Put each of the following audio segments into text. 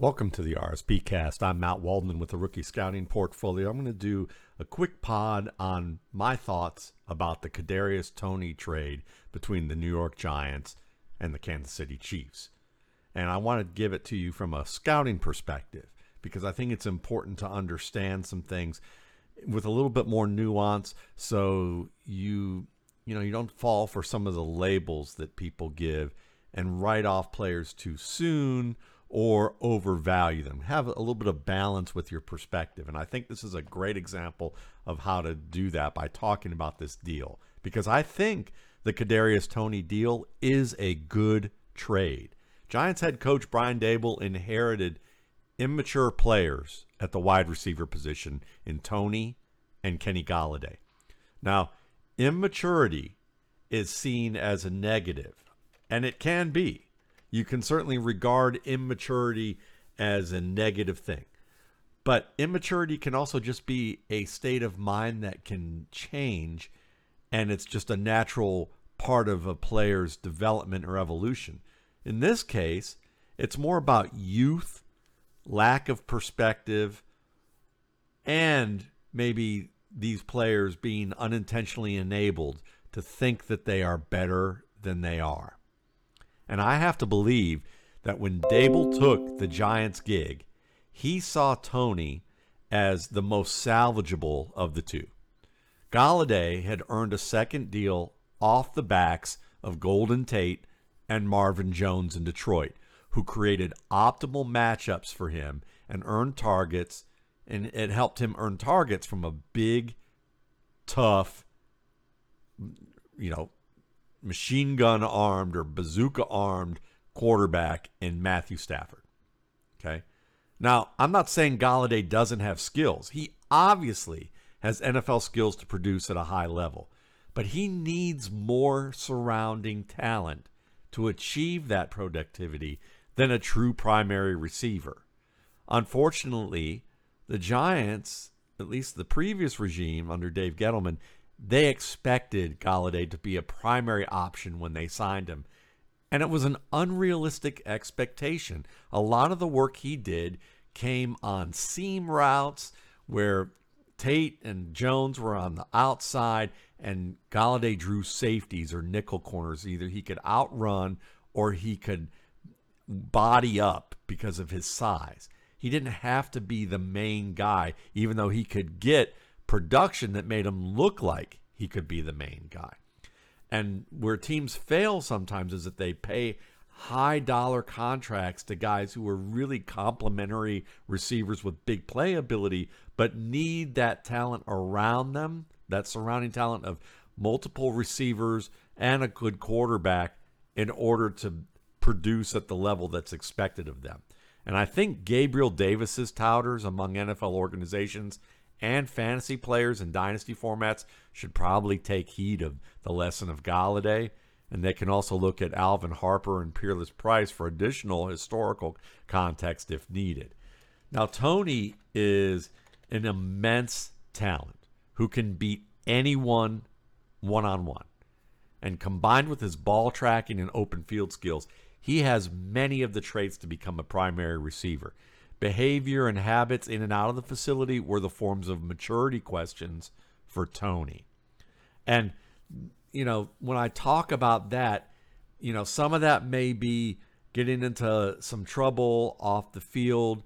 Welcome to the RSP cast. I'm Matt Waldman with the Rookie Scouting Portfolio. I'm going to do a quick pod on my thoughts about the Kadarius Toney trade between the New York Giants and the Kansas City Chiefs. And I want to give it to you from a scouting perspective because I think it's important to understand some things with a little bit more nuance so you you know you don't fall for some of the labels that people give and write off players too soon or overvalue them. Have a little bit of balance with your perspective. And I think this is a great example of how to do that by talking about this deal. Because I think the Kadarius Toney deal is a good trade. Giants head coach Brian Daboll inherited immature players at the wide receiver position in Toney and Kenny Golladay. Now, immaturity is seen as a negative, and it can be you can certainly regard immaturity as a negative thing. But immaturity can also just be a state of mind that can change, and it's just a natural part of a player's development or evolution. In this case, it's more about youth, lack of perspective, and maybe these players being unintentionally enabled to think that they are better than they are. And I have to believe that when Daboll took the Giants gig, he saw Toney as the most salvageable of the two. Golladay had earned a second deal off the backs of Golden Tate and Marvin Jones in Detroit, who created optimal matchups for him and earned targets, and it helped him earn targets from a big, tough, you know, machine gun armed or bazooka armed quarterback in Matthew Stafford. Okay. Now, I'm not saying Golladay doesn't have skills. He obviously has NFL skills to produce at a high level, but he needs more surrounding talent to achieve that productivity than a true primary receiver. Unfortunately, the Giants, at least the previous regime under Dave Gettleman, they expected Golladay to be a primary option when they signed him. And it was an unrealistic expectation. A lot of the work he did came on seam routes where Tate and Jones were on the outside and Golladay drew safeties or nickel corners. Either he could outrun or he could body up because of his size. He didn't have to be the main guy, even though he could get – production that made him look like he could be the main guy. And where teams fail sometimes is that they pay high dollar contracts to guys who are really complementary receivers with big play ability, but need that talent around them, that surrounding talent of multiple receivers and a good quarterback in order to produce at the level that's expected of them. And I think Gabriel Davis's touters among NFL organizations and fantasy players in dynasty formats should probably take heed of the lesson of Golladay. And they can also look at Alvin Harper and Peerless Price for additional historical context if needed. Now, Toney is an immense talent who can beat anyone one on one. And combined with his ball tracking and open field skills, he has many of the traits to become a primary receiver. Behavior and habits in and out of the facility were the forms of maturity questions for Toney. And, you know, when I talk about that, you know, some of that may be getting into some trouble off the field.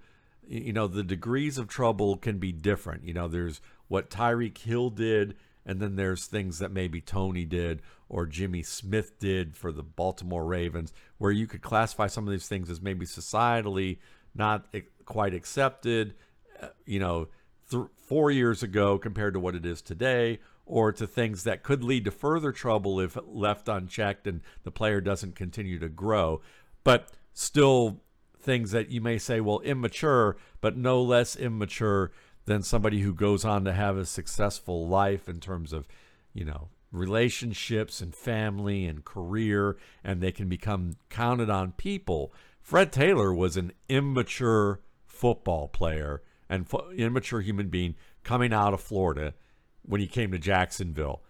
You know, the degrees of trouble can be different. You know, there's what Tyreek Hill did, and then there's things that maybe Toney did or Jimmy Smith did for the Baltimore Ravens, where you could classify some of these things as maybe societally not quite accepted, uh, you know, th- four years ago compared to what it is today, or to things that could lead to further trouble if left unchecked and the player doesn't continue to grow. But still, things that you may say, well, immature, but no less immature than somebody who goes on to have a successful life in terms of, you know, relationships and family and career, and they can become counted on people. Fred Taylor was an immature football player and fo- immature human being coming out of Florida when he came to Jacksonville.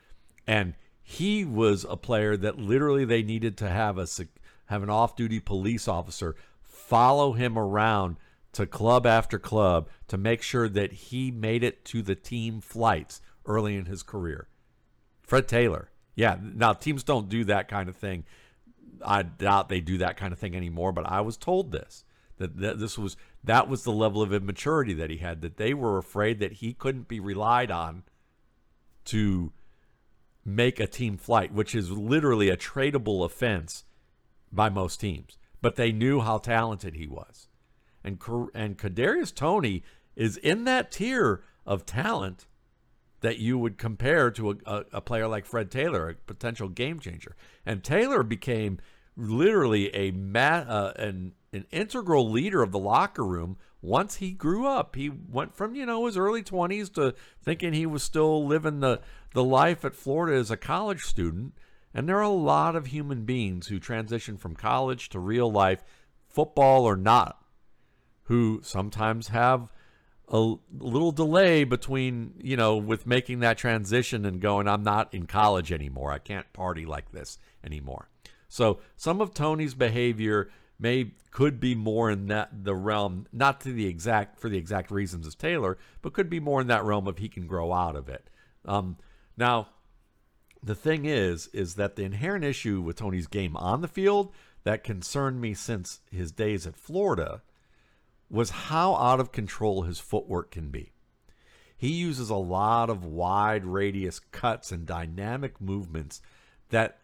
And he was a player that literally they needed to have a have an off-duty police officer follow him around to club after club to make sure that he made it to the team flights early in his career. Fred Taylor. Yeah, now teams don't do that kind of thing. I doubt they do that kind of thing anymore, but I was told this that, that this was that was the level of immaturity that he had that they were afraid that he couldn't be relied on to make a team flight, which is literally a tradable offense by most teams. But they knew how talented he was, and and Kadarius Toney is in that tier of talent that you would compare to a, a, a, player like Fred Taylor, a potential game changer. And Taylor became literally a ma- uh, an an integral leader of the locker room once he grew up. He went from, you know, his early 20s to thinking he was still living the, the life at Florida as a college student. And there are a lot of human beings who transition from college to real life, football or not, who sometimes have a little delay between, you know, with making that transition and going, I'm not in college anymore. I can't party like this anymore. So some of Toney's behavior may could be more in that the realm, not to the exact for the exact reasons as Taylor, but could be more in that realm if he can grow out of it. Um, now, the thing is, is that the inherent issue with Toney's game on the field that concerned me since his days at Florida was how out of control his footwork can be. He uses a lot of wide radius cuts and dynamic movements that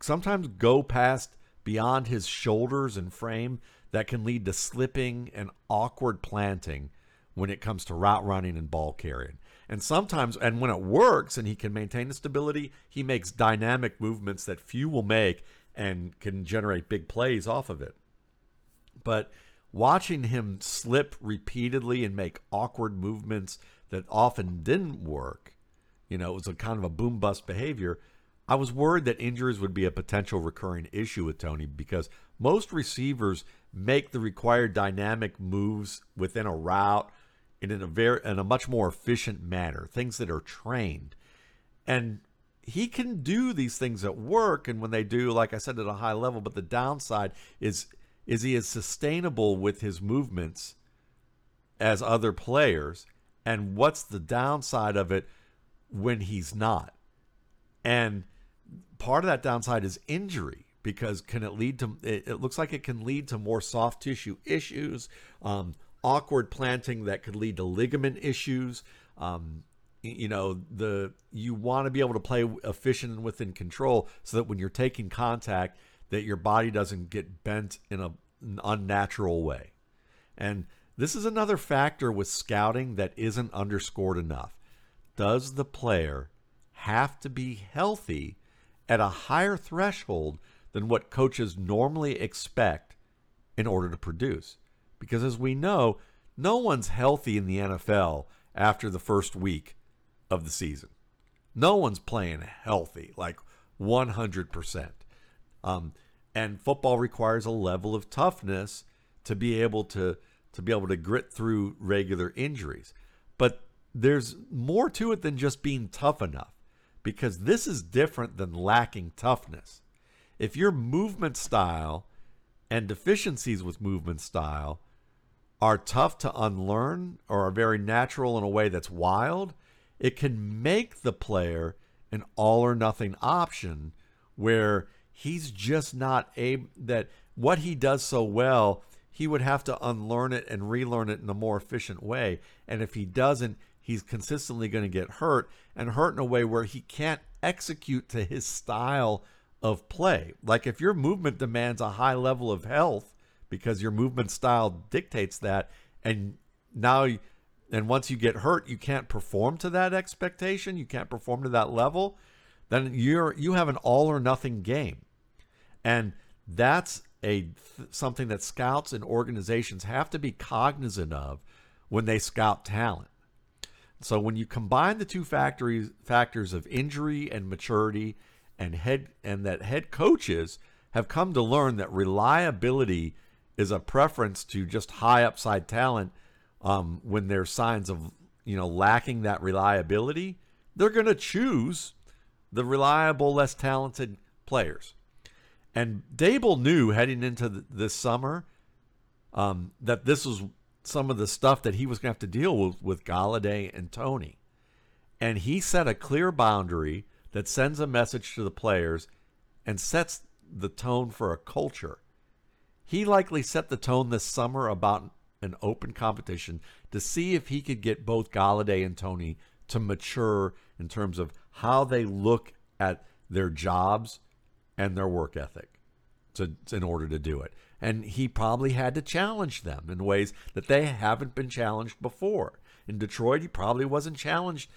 sometimes go past beyond his shoulders and frame that can lead to slipping and awkward planting when it comes to route running and ball carrying. And sometimes, and when it works and he can maintain the stability, he makes dynamic movements that few will make and can generate big plays off of it. But watching him slip repeatedly and make awkward movements that often didn't work, you know, it was a kind of a boom bust behavior. I was worried that injuries would be a potential recurring issue with Toney because most receivers make the required dynamic moves within a route in a very in a much more efficient manner, things that are trained. And he can do these things at work and when they do like I said at a high level, but the downside is is he as sustainable with his movements as other players and what's the downside of it when he's not? And part of that downside is injury because can it lead to it, it looks like it can lead to more soft tissue issues um, awkward planting that could lead to ligament issues. Um, you know the you want to be able to play efficient and within control so that when you're taking contact that your body doesn't get bent in a, an unnatural way. And this is another factor with scouting that isn't underscored enough. Does the player have to be healthy at a higher threshold than what coaches normally expect in order to produce. Because as we know, no one's healthy in the NFL after the first week of the season. No one's playing healthy, like 100%. Um, and football requires a level of toughness to be able to to be able to grit through regular injuries. But there's more to it than just being tough enough because this is different than lacking toughness. If your movement style and deficiencies with movement style are tough to unlearn or are very natural in a way that's wild, it can make the player an all or nothing option where he's just not able that what he does so well he would have to unlearn it and relearn it in a more efficient way and if he doesn't he's consistently going to get hurt and hurt in a way where he can't execute to his style of play. Like if your movement demands a high level of health because your movement style dictates that and now and once you get hurt you can't perform to that expectation, you can't perform to that level, then you're you have an all or nothing game. And that's a something that scouts and organizations have to be cognizant of when they scout talent. So when you combine the two factories, factors of injury and maturity and head and that head coaches have come to learn that reliability is a preference to just high upside talent um, when there's signs of you know lacking that reliability they're going to choose the reliable less talented players. And Daboll knew heading into this summer um, that this was some of the stuff that he was going to have to deal with with Golladay and Toney. And he set a clear boundary that sends a message to the players and sets the tone for a culture. He likely set the tone this summer about an open competition to see if he could get both Golladay and Toney to mature in terms of how they look at their jobs and their work ethic to, in order to do it. And he probably had to challenge them in ways that they haven't been challenged before. In Detroit, he probably wasn't challenged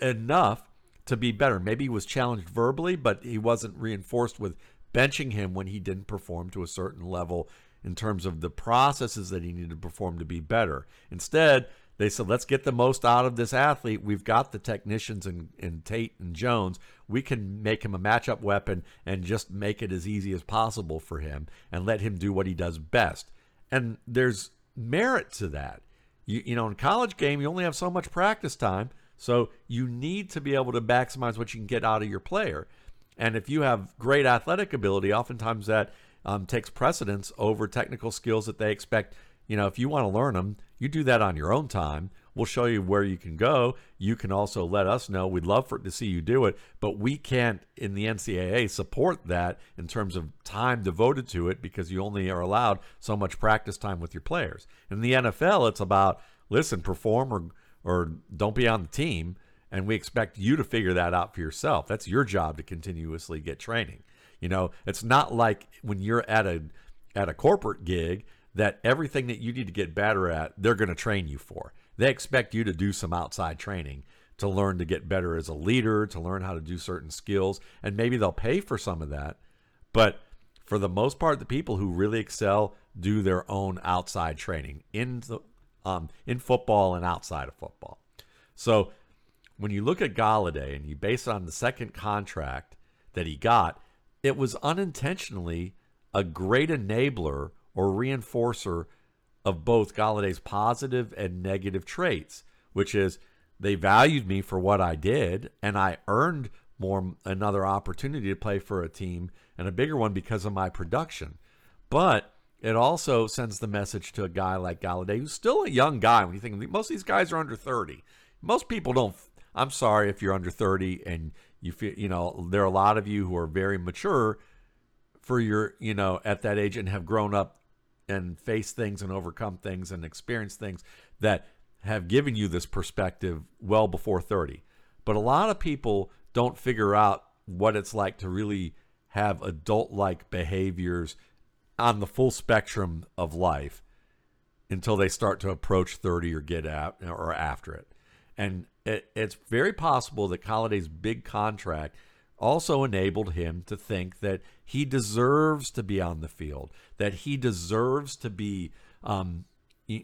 enough to be better. Maybe he was challenged verbally, but he wasn't reinforced with benching him when he didn't perform to a certain level in terms of the processes that he needed to perform to be better. Instead, they said, let's get the most out of this athlete. We've got the technicians in, in Tate and Jones. We can make him a matchup weapon and just make it as easy as possible for him and let him do what he does best. And there's merit to that. You, you know, in college game, you only have so much practice time. So you need to be able to maximize what you can get out of your player. And if you have great athletic ability, oftentimes that um, takes precedence over technical skills that they expect you know, if you want to learn them, you do that on your own time. We'll show you where you can go. You can also let us know. We'd love for to see you do it, but we can't in the NCAA support that in terms of time devoted to it because you only are allowed so much practice time with your players. In the NFL, it's about listen, perform or or don't be on the team, and we expect you to figure that out for yourself. That's your job to continuously get training. You know, it's not like when you're at a at a corporate gig that everything that you need to get better at, they're going to train you for. They expect you to do some outside training to learn to get better as a leader, to learn how to do certain skills, and maybe they'll pay for some of that. But for the most part, the people who really excel do their own outside training in the, um, in football and outside of football. So when you look at Golladay and you base it on the second contract that he got, it was unintentionally a great enabler or reinforcer of both Golladay's positive and negative traits, which is they valued me for what I did, and I earned more another opportunity to play for a team and a bigger one because of my production. But it also sends the message to a guy like Golladay, who's still a young guy. When you think most of these guys are under 30, most people don't. I'm sorry if you're under 30 and you feel, you know, there are a lot of you who are very mature for your, you know, at that age and have grown up and face things and overcome things and experience things that have given you this perspective well before 30. But a lot of people don't figure out what it's like to really have adult like behaviors on the full spectrum of life until they start to approach 30 or get out or after it. And it, it's very possible that Golladay's big contract also enabled him to think that he deserves to be on the field, that he deserves to be um,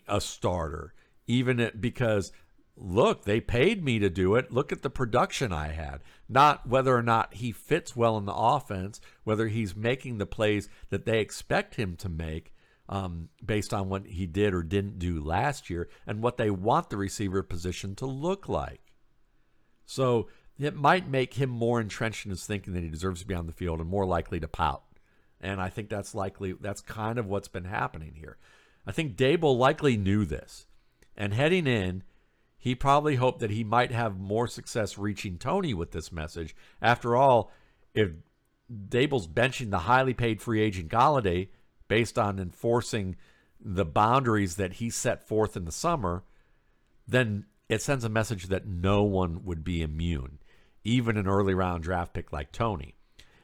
a starter, even it, because look, they paid me to do it. Look at the production I had. Not whether or not he fits well in the offense, whether he's making the plays that they expect him to make um, based on what he did or didn't do last year and what they want the receiver position to look like. So it might make him more entrenched in his thinking that he deserves to be on the field and more likely to pout. And I think that's likely, that's kind of what's been happening here. I think Daboll likely knew this. And heading in, he probably hoped that he might have more success reaching Toney with this message. After all, if Daboll's benching the highly paid free agent Golladay based on enforcing the boundaries that he set forth in the summer, then it sends a message that no one would be immune even an early round draft pick like Toney.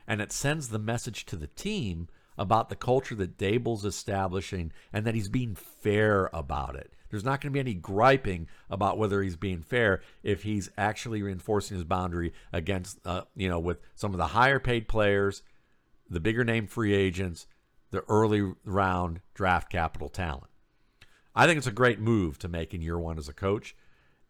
And it sends the message to the team about the culture that Daboll's establishing and that he's being fair about it. There's not going to be any griping about whether he's being fair if he's actually reinforcing his boundary against, uh, you know, with some of the higher paid players, the bigger name free agents, the early round draft capital talent. I think it's a great move to make in year one as a coach.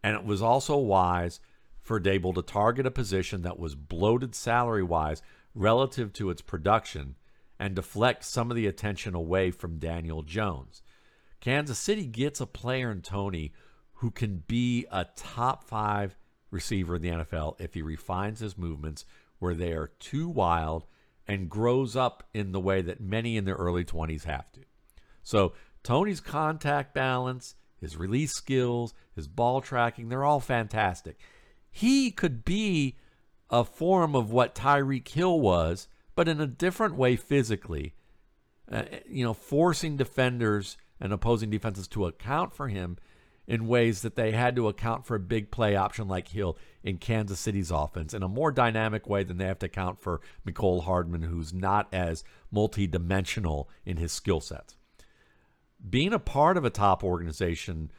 And it was also wise for Daboll to target a position that was bloated salary wise relative to its production and deflect some of the attention away from Daniel Jones. Kansas City gets a player in Toney who can be a top five receiver in the NFL if he refines his movements where they are too wild and grows up in the way that many in their early 20s have to. So Toney's contact balance, his release skills, his ball tracking, they're all fantastic. He could be a form of what Tyreek Hill was, but in a different way physically. Uh, you know, forcing defenders and opposing defenses to account for him in ways that they had to account for a big play option like Hill in Kansas City's offense in a more dynamic way than they have to account for Mecole Hardman, who's not as multidimensional in his skill sets. Being a part of a top organization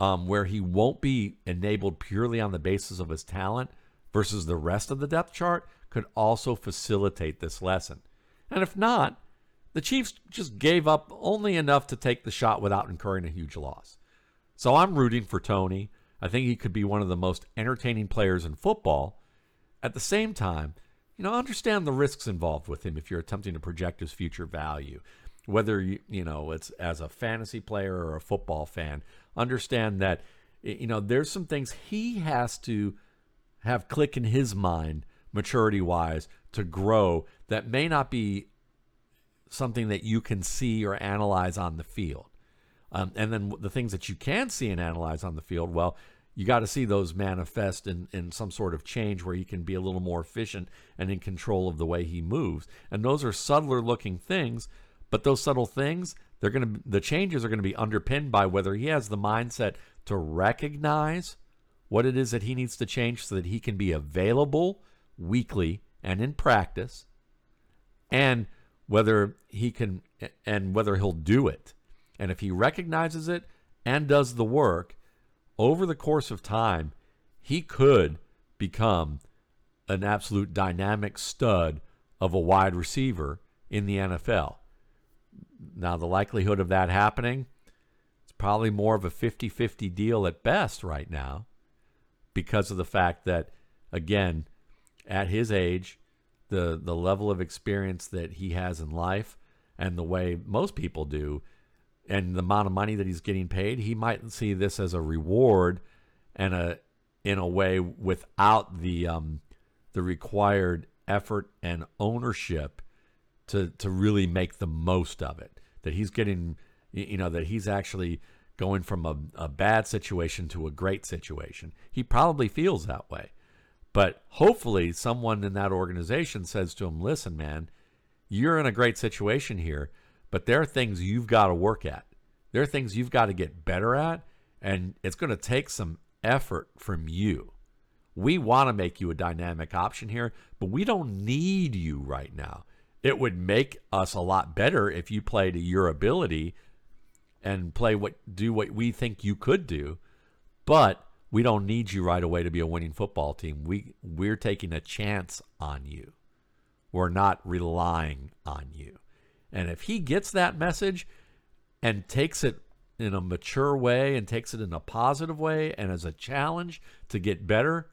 um, where he won't be enabled purely on the basis of his talent versus the rest of the depth chart could also facilitate this lesson. And if not, the Chiefs just gave up only enough to take the shot without incurring a huge loss. So I'm rooting for Toney. I think he could be one of the most entertaining players in football. At the same time, you know, understand the risks involved with him if you're attempting to project his future value. Whether you, you know, it's as a fantasy player or a football fan, understand that you know, there's some things he has to have click in his mind maturity wise to grow that may not be something that you can see or analyze on the field. Um, and then the things that you can see and analyze on the field, well, you got to see those manifest in, in some sort of change where he can be a little more efficient and in control of the way he moves. And those are subtler looking things, but those subtle things, they're going to the changes are going to be underpinned by whether he has the mindset to recognize what it is that he needs to change so that he can be available weekly and in practice and whether he can and whether he'll do it and if he recognizes it and does the work over the course of time, he could become an absolute dynamic stud of a wide receiver in the NFL. Now, the likelihood of that happening, it's probably more of a 50 50 deal at best right now because of the fact that, again, at his age, the, the level of experience that he has in life and the way most people do, and the amount of money that he's getting paid, he might see this as a reward and a in a way without the um, the required effort and ownership to to really make the most of it. That he's getting, you know, that he's actually going from a, a bad situation to a great situation. He probably feels that way. But hopefully, someone in that organization says to him, listen, man, you're in a great situation here but there are things you've got to work at. There are things you've got to get better at, and it's going to take some effort from you. We want to make you a dynamic option here, but we don't need you right now. It would make us a lot better if you play to your ability and play what do what we think you could do, but we don't need you right away to be a winning football team. We we're taking a chance on you. We're not relying on you. And if he gets that message and takes it in a mature way and takes it in a positive way and as a challenge to get better,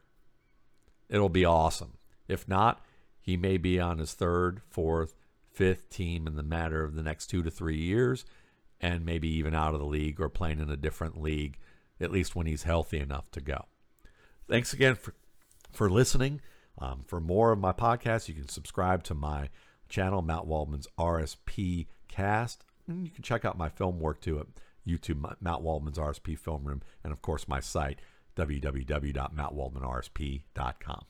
it'll be awesome. If not, he may be on his third, fourth, fifth team in the matter of the next two to three years and maybe even out of the league or playing in a different league, at least when he's healthy enough to go. Thanks again for, for listening. Um, for more of my podcast, you can subscribe to my channel, Matt Waldman's RSP Cast. And you can check out my film work too at YouTube, Matt Waldman's RSP Film Room, and of course my site, www.mattwaldmanrsp.com.